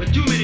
But too many